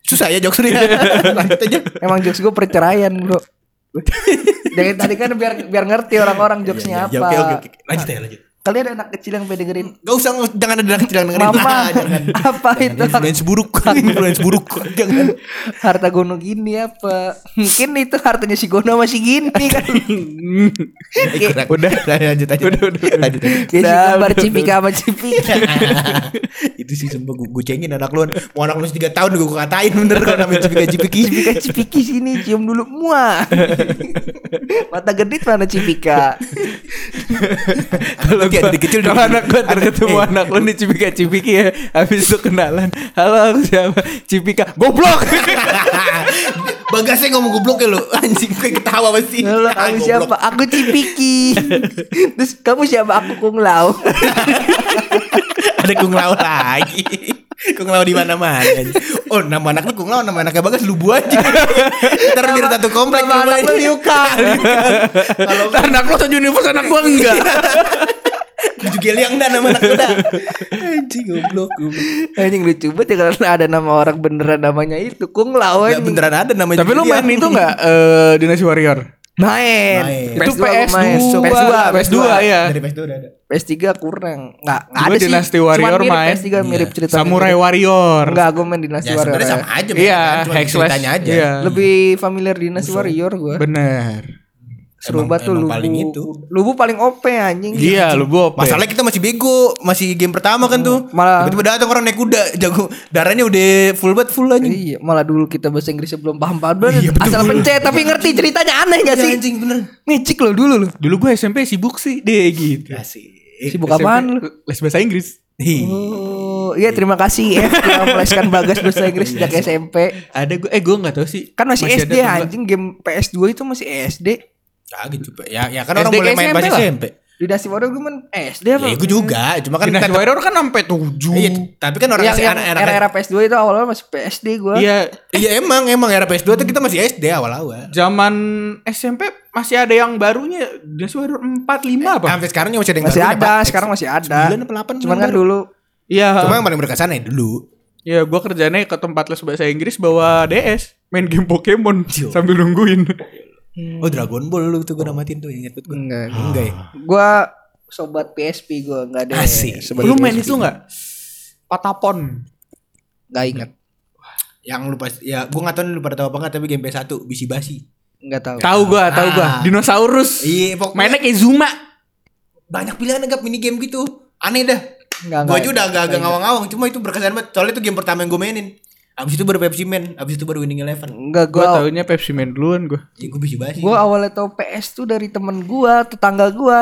Susah ya jokes ya. Lanjut aja. Emang jokes gue perceraian, Bro. Dari tadi kan biar biar ngerti orang-orang jokesnya Ya, apa. Oke, oke, oke. Lanjut ya, lanjut. Kali ada anak kecil yang pengen dengerin Gak usah, jangan ada anak kecil yang dengerin. Mama Nah, jangan. apa itu Influence buruk, influence buruk. Jangan. harta gono gini apa mungkin itu hartanya si gono masih gini kan Eh. Udah. lanjut aja. Udah, udah. Lanjut aja. kayak si gambar cipika sama cipika itu sih sumpah gue, gue cengin anak lu mau anak lu 3 tahun gue katain bener kalau namanya cipika cipiki cipika cipiki sini cium dulu muah mata gedit mana cipika kalau dia dari kecil Kalau anak gue ketemu Eh, anak lu nih Cipika Cipiki ya Habis itu kenalan Halo aku siapa Cipika Goblok Bagasnya ngomong goblok ya lu Anjing gue ketawa pasti Halo, Ah, kamu goblok. siapa? Aku Cipiki. Terus kamu siapa? Aku Kung Lao. Ada kung lao lagi Kung lao di mana mana Oh nama anak lu kung lao Nama anaknya Bagas lubu aja Ntar biar satu komplek Nama anak lu. Liuka. Kalau Anak lu satu universe anak gue enggak juga yang dah nama anak lu dah Anjing goblok goblok. Anjing lucu banget ya karena ada nama orang beneran namanya itu Kung Lao Nggak anjing. beneran ada namanya Tapi lu main itu enggak eh, Dynasty Warrior Main. Main. Itu PS2 PS2 main. PS2 PS2 ya Dari PS2 udah ada PS3 kurang. Enggak, enggak ada sih. Dynasty Cuman Warrior mirip main. PS3 mirip Iya. cerita. Samurai Warrior Enggak, gue main Dynasty Ya Warrior. sebenarnya ya. sama aja Iya kan, cuma ceritanya aja Iya Lebih familiar Dynasty Warrior gue. Bener Seru Emang- banget tuh emang Lubu. paling itu. Lubu paling OP anjing. Iya lu gue Masalahnya kita masih bego, masih game pertama kan tuh. Malah- tiba-tiba datang orang naik kuda, jago darahnya udah full banget full aja. Iya, malah dulu kita bahasa Inggrisnya belum paham-paham banget. Iya, betul. Asal pencet tapi ngerti ceritanya aneh gak sih? anjing bener. Ngicik lo dulu lo. Dulu gue SMP sibuk sih deh gitu Asik. Sibuk apaan lu? Les bahasa Inggris Oh, iya terima kasih ya telah meleskan Bagas bahasa Inggris sejak SMP. Ada gue Eh gue gak tahu sih Kan masih, SD anjing game PS2 itu masih SD. Kagak gitu, Pak. Ya, ya kan SD orang boleh main SMP pas lah. SMP. Dynasty Warrior gue main SD apa? Ya gue juga, cuma kan tetap- Warrior kan sampai 7. Iya, tapi kan orang yang, anak-anak era-era PS2 itu awal-awal masih PSD gue. Iya, Iya emang emang era PS2 tuh kita masih SD awal-awal. zaman SMP masih ada yang barunya Dynasty Warrior 4 5 apa? Sampai sekarang masih ada yang Masih ada, sekarang masih ada. 9 apa 8 Cuman kan dulu Iya. Cuma yang paling berkesan ya dulu. Ya gua kerjanya ke tempat les bahasa Inggris bawa DS, main game Pokemon sambil nungguin. Oh Dragon Ball lu tuh gue namatin tuh inget gue. enggak. Enggak ya. Gue sobat PSP gue nggak ada. Asik. sobat Lu main PSP. itu enggak? Patapon. Nggak ingat, Yang lu pas ya gue gak tau lu pada tahu apa enggak tapi game PS1 bisi basi. nggak tahu. Tahu gua, tahu gua. Ah. Dinosaurus. Iya, pokoknya Mainnya kayak Zuma. banyak pilihan enggak mini game gitu. Aneh dah. Nggak, Gue nggak. aja udah agak-agak ngawang-ngawang cuma itu berkesan banget. Soalnya itu game pertama yang gue mainin. Abis itu baru Pepsi Man, abis itu baru Winning Eleven. Enggak, gue Gua taunya Pepsi Man duluan gua. Ya gue bisi basi. gue awalnya tau PS tuh dari temen gue, tetangga gue.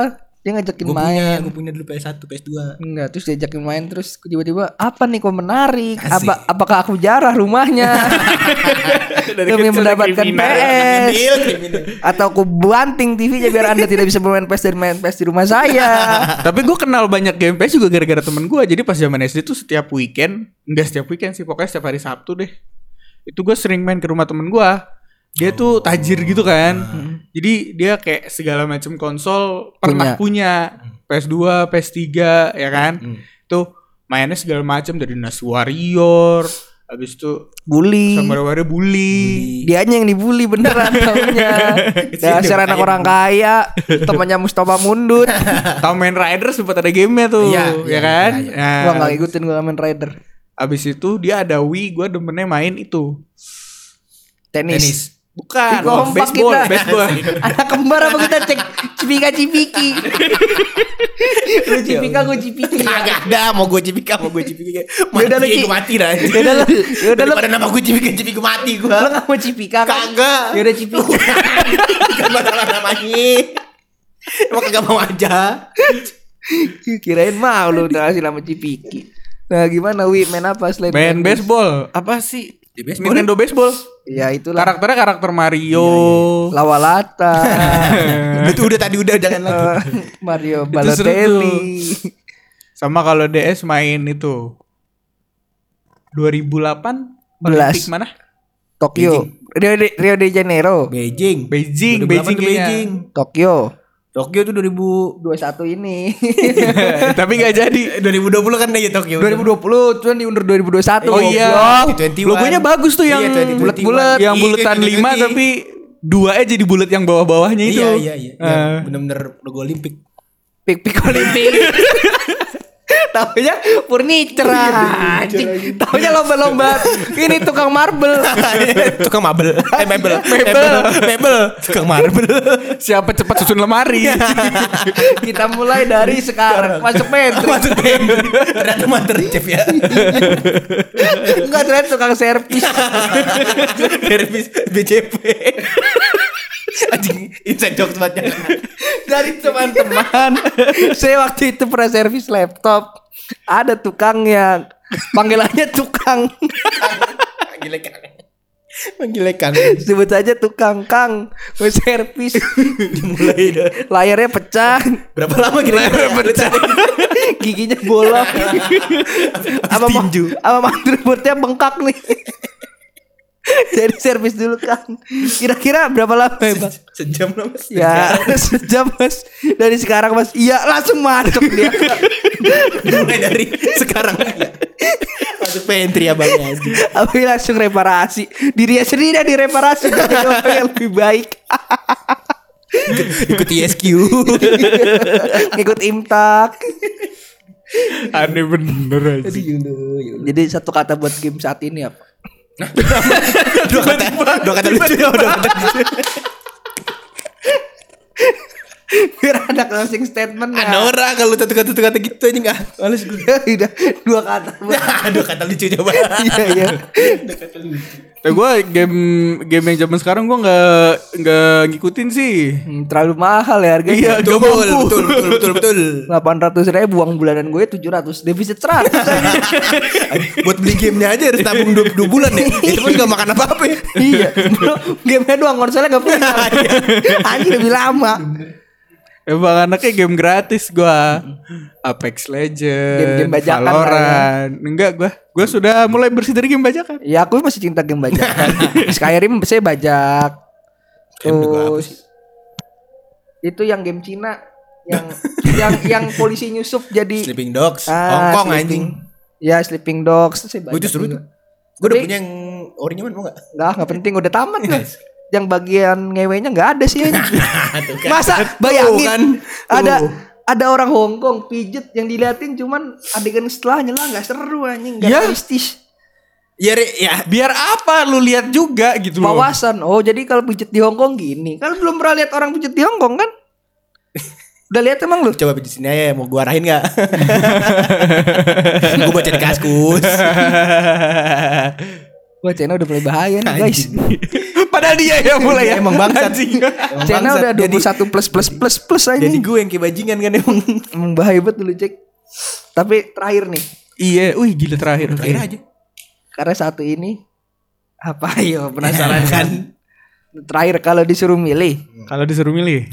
Dia ngajakin gue main. punya, gue punya dulu PS1, PS2. Enggak, terus diajakin main terus tiba-tiba apa nih kok menarik? Asik. Apa apakah aku jarah rumahnya? Demi mendapatkan kriminal. PS Kriminal, kriminal. atau aku banting TV-nya biar Anda tidak bisa bermain PS dan main PS di rumah saya. Tapi gue kenal banyak game PS juga gara-gara temen gue. Jadi pas zaman SD tuh setiap weekend, enggak setiap weekend sih, pokoknya setiap hari Sabtu deh. Itu gue sering main ke rumah temen gue. Dia tuh tajir gitu kan. Jadi dia kayak segala macam konsol pernah punya. PS2, PS3 ya kan. Tuh mainnya segala macam dari Nas Warrior, habis itu Bully. Samurai Warrior Bully. Dianya yang dibully beneran taunya. Dasar anak orang kaya, temannya Mustafa Mundut. Kamen Rider sempat ada gamenya tuh, Iya, ya iya, kan? iya, iya. Nah, Gua nggak ngikutin gua Kamen Rider. Abis itu dia ada Wii, gue demennya main itu. Tenis. Tenis. Bukan, Kompak baseball, kita. baseball. Anak kembar apa kita cek cipika cipiki. Lu cipika gue cipiki. Kagak ada, mau gue cipika, mau gue cipika. Mati, Yaudah, lu, gue mati dah. Yaudah lu, yaudah lu. Daripada nama gue cipika, cipika mati gue. Lu gak mau cipika kan? Kagak. Yaudah cipika. Bukan masalah namanya. Emang kagak mau aja. Kirain mau lu udah kasih nama cipiki. Nah gimana Wi main apa selain Main tenis? baseball. Apa sih? Ya, baseball. Nintendo baseball. Ya itulah. Karakternya karakter Mario. Lawalata. Udah tuh udah tadi udah jangan lagi. Mario Itu Balotelli. Sama kalau DS main itu 2008 Belas. Olimpik mana? Tokyo. Rio de, Rio de Janeiro. Beijing. Beijing, 2008 Beijing. Beijing. Tokyo. Tokyo tuh 2000 21 ini. Tapi nggak jadi. 2020 kan ya Tokyo. 2020 cuman diundur 2021. Oh iya. goblok. 21. Logonya bagus tuh yang Iya, 2021. bulat-bulat, yang Iya, bulatan iya, 5 iya. tapi dua aja jadi bulat yang bawah-bawahnya itu. Iya iya iya. Eh. Ya, Bener-bener logo Olimpik. Pik pik Olimpik. Taunya furniture anjing. Taunya lomba-lomba ini tukang marble. Tukang mabel. Eh mebel. Mebel. Mebel. Tukang marble. Siapa cepat susun lemari? Kita mulai dari sekarang masuk pantry. Masuk pantry. Ternyata mater chef ya. Enggak ternyata tukang servis. Servis BCP. Anjing inside jokes banget. Dari teman-teman. Saya waktu itu pernah servis laptop. Ada tukang yang panggilannya tukang. Manggilnya kang. Manggilnya kang. Sebut aja tukang Kang. Mau servis. Dimulai dah. Layarnya pecah. Berapa lama kira-kira? Pecah. giginya bolong apa ma- Tinju. apa motherboardnya bengkak nih jadi servis dulu kan kira-kira berapa lama ya bang Sejam lah mas. ya sejam mas. Dari sekarang mas. Iya langsung masuk dia. Mulai dari sekarang. Masuk pantry abangnya anjing. Abi langsung reparasi. Dirinya sendiri dan direparasi. Jadi yang lebih baik. Ikut ISQ. ngikut imtak. Aneh bener aja. jadi satu kata buat game saat ini apa dua kata dua kata lucu ya dua kata lucu. biar ada closing statement Ada orang kalau satu kata satu kata gitu aja nggak males gue. udah dua kata dua kata lucu coba. iya iya Dua kata lucu. Tapi gue game game yang zaman sekarang gue nggak nggak ngikutin sih. Hmm, terlalu mahal ya harganya Iya, Betul, gak mampu. betul, betul, betul, betul. delapan ratus ribu uang bulanan gue tujuh ratus defisit seratus Buat beli gamenya aja harus tabung dua, dua bulan ya. Itu pun gak makan apa-apa ya. iya bro gamenya doang konsolnya gak punya anjing lebih lama Emang anaknya game gratis gua. Apex Legends, Game-game bajakan ya. Valorant. Enggak gua. Gua sudah mulai bersih dari game bajakan. Ya aku masih cinta game bajakan. Skyrim saya bajak. Terus itu yang game Cina yang yang yang polisi nyusup jadi Sleeping Dogs, Ah, Hongkong anjing. ya Sleeping Dogs saya Gue itu bajak seru juga. tuh. Gue udah punya yang orinya mana mau gak? Enggak, enggak penting udah tamat lah. Yang bagian ngewenya enggak ada sih anjing. Masa bayangin kan. ada ada orang Hongkong pijet yang diliatin cuman adegan setelahnya lah nggak seru anjing, enggak Ya. realistis. Ya, ya. Biar apa lu lihat juga gitu loh. Wawasan. Oh, jadi kalau pijet di Hongkong gini. Kan belum pernah lihat orang pijet di Hongkong kan? Udah lihat emang lu? Coba di sini aja mau gua arahin gak? gue baca di kaskus. Wah, China udah mulai bahaya nih, guys. Padahal dia yang mulai ya. Emang bangsat. China bangsat. udah Jadi- 21 plus plus plus plus aja. Jadi gue yang kayak bajingan kan emang. Emang bahaya banget dulu, cek. Tapi terakhir nih, Iya, wih gila terakhir. Terakhir aja. karena satu ini apa yo penasaran kan? Terakhir kalau disuruh milih, Kalau disuruh milih.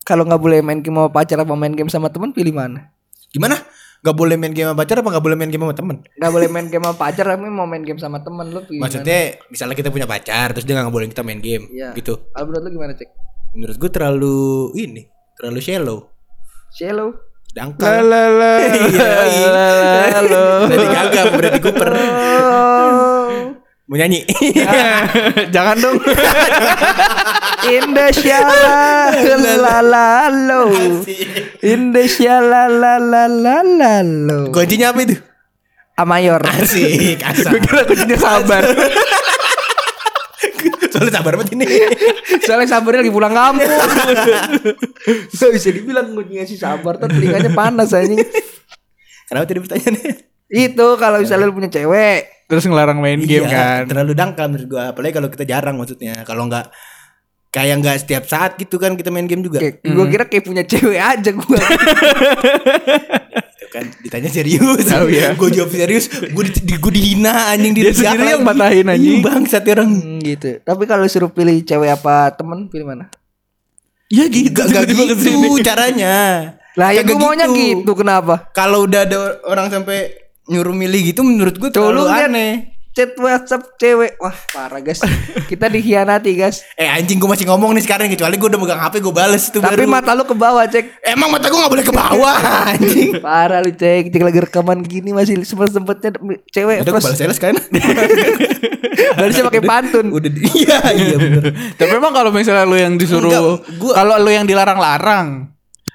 kalau nggak boleh main game sama pacar apa main game sama teman pilih mana? Gimana? Gak boleh main game sama pacar apa gak boleh main game sama temen? Nggak boleh main game sama pacar tapi mau main game sama teman lu pilih mana? Maksudnya misalnya kita punya pacar terus dia gak boleh kita main game Iya. gitu. Kalau menurut lu gimana, Cek? Menurut gue terlalu ini, terlalu shallow. Shallow. Dangkal. la la. Iya, Berarti gagal, berarti Cooper. Mau nyanyi. Jangan dong. Indonesia la la lo. Indonesia la la la la la lo. Kuncinya apa itu? Amayor. Asik, asal. Gue kira kuncinya sabar. Soalnya sabar banget ini. Soalnya sabarnya lagi pulang kampung. Gak bisa dibilang kuncinya si sabar tuh telinganya panas anjing. Kenapa tadi pertanyaannya? Itu kalau misalnya lu punya cewek. Terus ngelarang main game kan. Terlalu dangkal menurut gua. Apalagi kalau kita jarang maksudnya. Kalau nggak kayak nggak setiap saat gitu kan kita main game juga. Kayak, Gue kira kayak punya cewek aja gue. Tuh kan ditanya serius. Oh, iya. gue jawab serius. Gue di, gue dihina anjing Dia di sendiri yang matahin anjing. Iya, bangsat orang. Hmm, gitu. Tapi kalau suruh pilih cewek apa temen pilih mana? Ya gitu. Gak, gak tiba-tiba gitu ke sini. caranya. Lah ya gue maunya gitu. Kenapa? Kalau udah ada orang sampai nyuruh milih gitu menurut gue terlalu aneh. chat WhatsApp cewek. Wah, parah guys. Kita dikhianati, guys. Eh anjing gue masih ngomong nih sekarang kecuali gue udah megang HP gue bales itu Tapi baru. mata lu ke bawah, Cek. Emang mata gue gak boleh ke bawah anjing. Parah lu, Cek. Cek lagi rekaman gini masih sempet-sempetnya cewek Udah gue plus. balas sales kan. Balasnya pakai pantun. Udah di- iya iya bener. Tapi emang kalau misalnya lu yang disuruh gua- kalau lu yang dilarang-larang,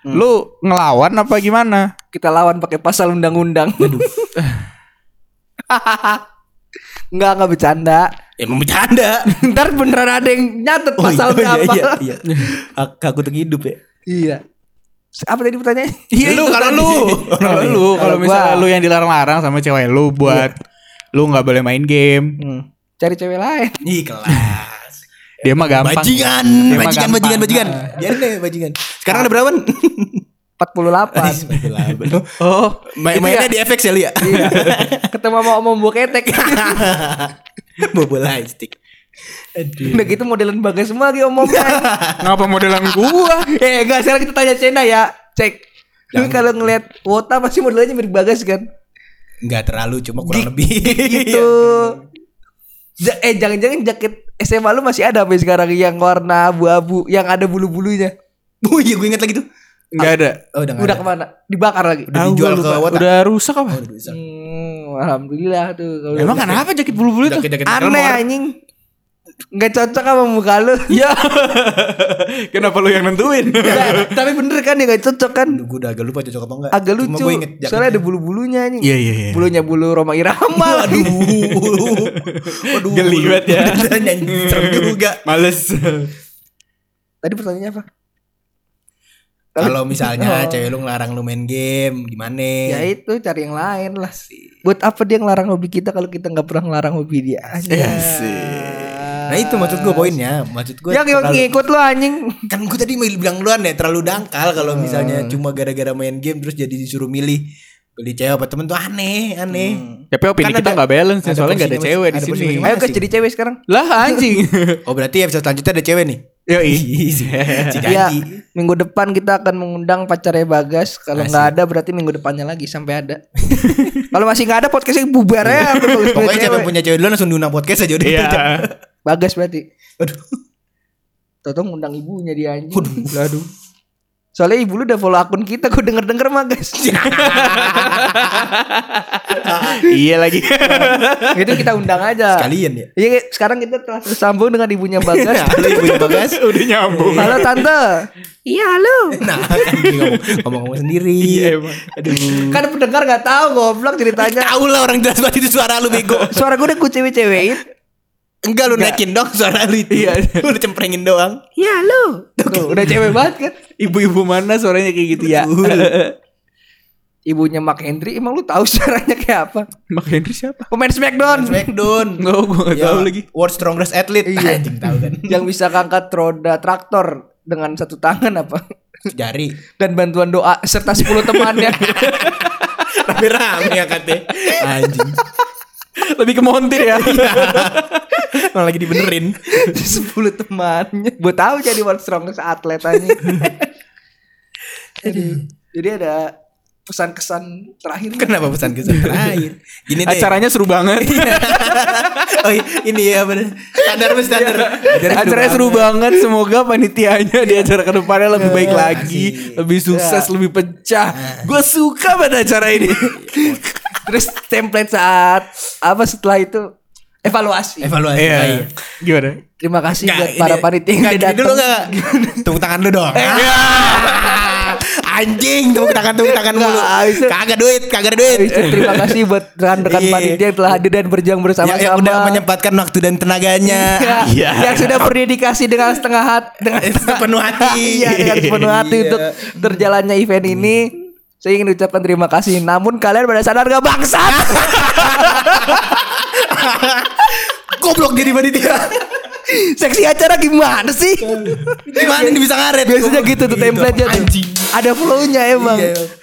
lu ngelawan apa gimana? Kita lawan pakai pasal undang-undang. Enggak, enggak bercanda. Emang bercanda. Ntar beneran ada yang nyatet Oh, pasalnya iya, apa. Iya, iya. Hak untuk hidup ya. Iya. Apa tadi pertanyaannya? Iya Lu, kalau lu. kalau lu kalau misalnya lu yang dilarang-larang sama cewek lu buat lu nggak boleh main game. Hmm. Cari cewek lain. Ih kelas. Dia mah gampang. Bajingan, Dia bajingan, gampang. bajingan, bajingan. Biarin deh bajingan. Sekarang ada berapa? 48. Oh, Main mainnya di FX ya lu ya. Iya. Ketemu sama om Ombo ketek. Bobo lightstick. Aduh. Udah gitu modelan bagas semua lagi om-omnya. ngapa modelan gua? eh enggak sekarang kita tanya Cena ya. Cek. Lu kalau ngeliat Wota pasti modelnya mirip bagas kan? Enggak terlalu cuma kurang lebih. Gitu. Ja- eh jangan-jangan jaket SMA lu masih ada sampai sekarang yang warna abu-abu yang ada bulu-bulunya. Oh iya gue inget lagi tuh. Enggak ada. Oh udah Udah ada. ke mana? Dibakar lagi. Udah Ah, dijual ke. Udah rusak apa? Udah bisa. Hmm, alhamdulillah tuh. kalau Emang kenapa jakit bulu-bulu itu? Aneh anjing. Nggak cocok sama muka lu. Ya. Kenapa lu yang nentuin? Nggak, tapi bener kan ya nggak cocok kan? Gue udah agak lupa cocok apa enggak. Agak Cuma lucu. inget. Soalnya ada bulu-bulunya anjing. Iya iya iya. Bulunya bulu Roma Irama. Aduh. Aduh. Geli banget ya. Serem juga. Males. Tadi pertanyaannya apa? Kalau misalnya Oh. cewek lu ngelarang lu main game, gimana? Ya itu cari yang lain lah. Buat apa dia ngelarang hobi kita kalau kita nggak pernah ngelarang hobi dia aja. Nah itu maksud gue poinnya. Maksud gue Ya ngikut, ngikut lo anjing. kan gue tadi mau bilang duluan ya terlalu dangkal kalau Hmm. misalnya cuma gara-gara main game terus jadi disuruh milih beli cewek apa temen tuh aneh aneh. Tapi opini Kan kita ada- nggak balance ya, ada soalnya nggak ada cewek di sini. Ayo guys jadi cewek sekarang. Lah anjing. Oh berarti episode selanjutnya ada cewek nih. Si Iya, minggu depan kita akan mengundang pacarnya Bagas. Kalau nggak ada berarti minggu depannya lagi sampai ada. Kalau masih nggak ada podcastnya bubar ya. punya Pokoknya siapa cewek. punya cewek dulu langsung diundang podcast aja udah Iya. itu. Bagas berarti. Aduh. Toto ngundang ibunya dia anjing. Aduh. Soalnya ibu lu udah follow akun kita, gue denger-denger Bagas. iya lagi. Itu kita undang aja. Sekalian ya. Iya, sekarang kita telah tersambung dengan ibunya Bagas. Halo ibunya Bagas. Udah nyambung. Halo tante. Iya halo. Nah, kan ngomong-ngomong sendiri. Iya emang. Aduh. Kan pendengar nggak tahu goblok ceritanya. Tahu lah orang jelas banget itu suara lu bego. Suara gue udah gue cewek-cewekin. Enggak lu naikin dong suara lu itu. Iya. Lu udah cemprengin doang. Iya halo. Tuh, udah cewek banget kan. Ibu-ibu mana suaranya kayak gitu ya? Ibunya Mark Henry emang lu tahu suaranya kayak apa? Mak Henry siapa? Pemain Smackdown Smackdown. Enggak, gue gak Ya, tahu lagi. World Strongest Athlete. Iya. Anjing tahu kan. yang bisa ngangkat roda traktor dengan satu tangan apa? Jari. Dan bantuan doa serta 10 temannya. Rame-rame ya katanya. Anjing. Lebih ke montir ya. Malah lagi dibenerin. 10 temannya. Gue tahu jadi World Strongest Athlete aja. Aduh. Jadi ada pesan-kesan terakhir. Kenapa pesan kesan terakhir? Gini deh. Acaranya seru banget. oh ini ya bener. Standar standar. Acaranya seru banget. Semoga panitianya di acara ke depannya lebih baik lagi, Asik. lebih sukses, lebih pecah. Gue suka pada acara ini. Terus template saat apa setelah itu evaluasi. Evaluasi. Iya. Iya. Gimana? Terima kasih Nggak, buat ini- para panitia yang udah dulu enggak? Tepuk tangan lu dong. Anjing, tepuk tangan tepuk tangan mulu. Kagak duit, kagak ada duit. Itu terima kasih buat rekan-rekan Iya. panitia yang telah hadir dan berjuang Ya, bersama-sama. yang udah menyempatkan waktu dan tenaganya. Ya, Iya. Yang sudah berdedikasi dengan setengah hati dengan Sepenuh hati. Iya, dengan sepenuh hati Iya. untuk terjalannya event ini. Saya ingin ucapkan terima kasih. Namun kalian pada sadar gak bangsat? Goblok jadi panitia. Seksi acara gimana sih? Gimana ini bisa ngaret? Biasanya gitu tuh template-nya tuh. Ada flow-nya emang. Iya.